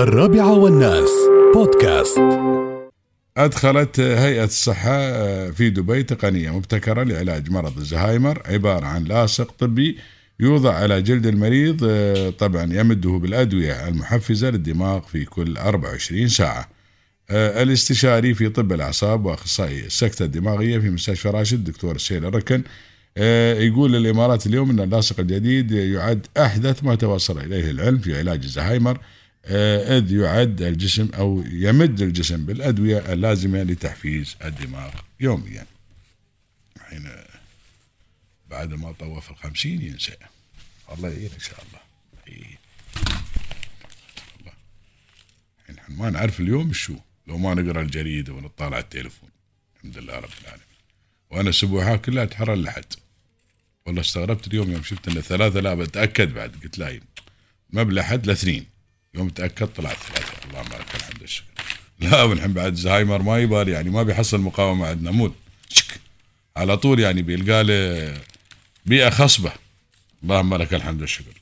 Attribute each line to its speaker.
Speaker 1: الرابعة والناس. بودكاست.
Speaker 2: أدخلت هيئة الصحة في دبي تقنية مبتكرة لعلاج مرض الزهايمر عبارة عن لاصق طبي يوضع على جلد المريض طبعا يمده بالأدوية المحفزة للدماغ في كل 24 ساعة. الاستشاري في طب الأعصاب وأخصائي السكتة الدماغية في مستشفى راشد دكتور سيل الركن يقول للإمارات اليوم أن اللاصق الجديد يعد أحدث ما توصل إليه العلم في علاج الزهايمر آه، إذ يعد الجسم أو يمد الجسم بالأدوية اللازمة لتحفيز الدماغ يوميا. حين بعد ما طوف الخمسين ينسى. الله يعين إن شاء الله. إيه. الحين ما نعرف اليوم شو. لو ما نقرأ الجريدة ونطالع التليفون. الحمد لله رب العالمين. وأنا سبوحها كلها تحرر لحد والله استغربت اليوم يوم شفت انه ثلاثة لا بتأكد بعد. قلت لا ما بلحد لاثنين يوم تأكد طلعت ثلاثة. اللهم لك الحمد والشكر. لا ونحن بعد زهايمر ما يبالي يعني ما بيحصل مقاومة عندنا. موت شك. على طول يعني بيلقى له بيئة خصبة. اللهم لك الحمد والشكر.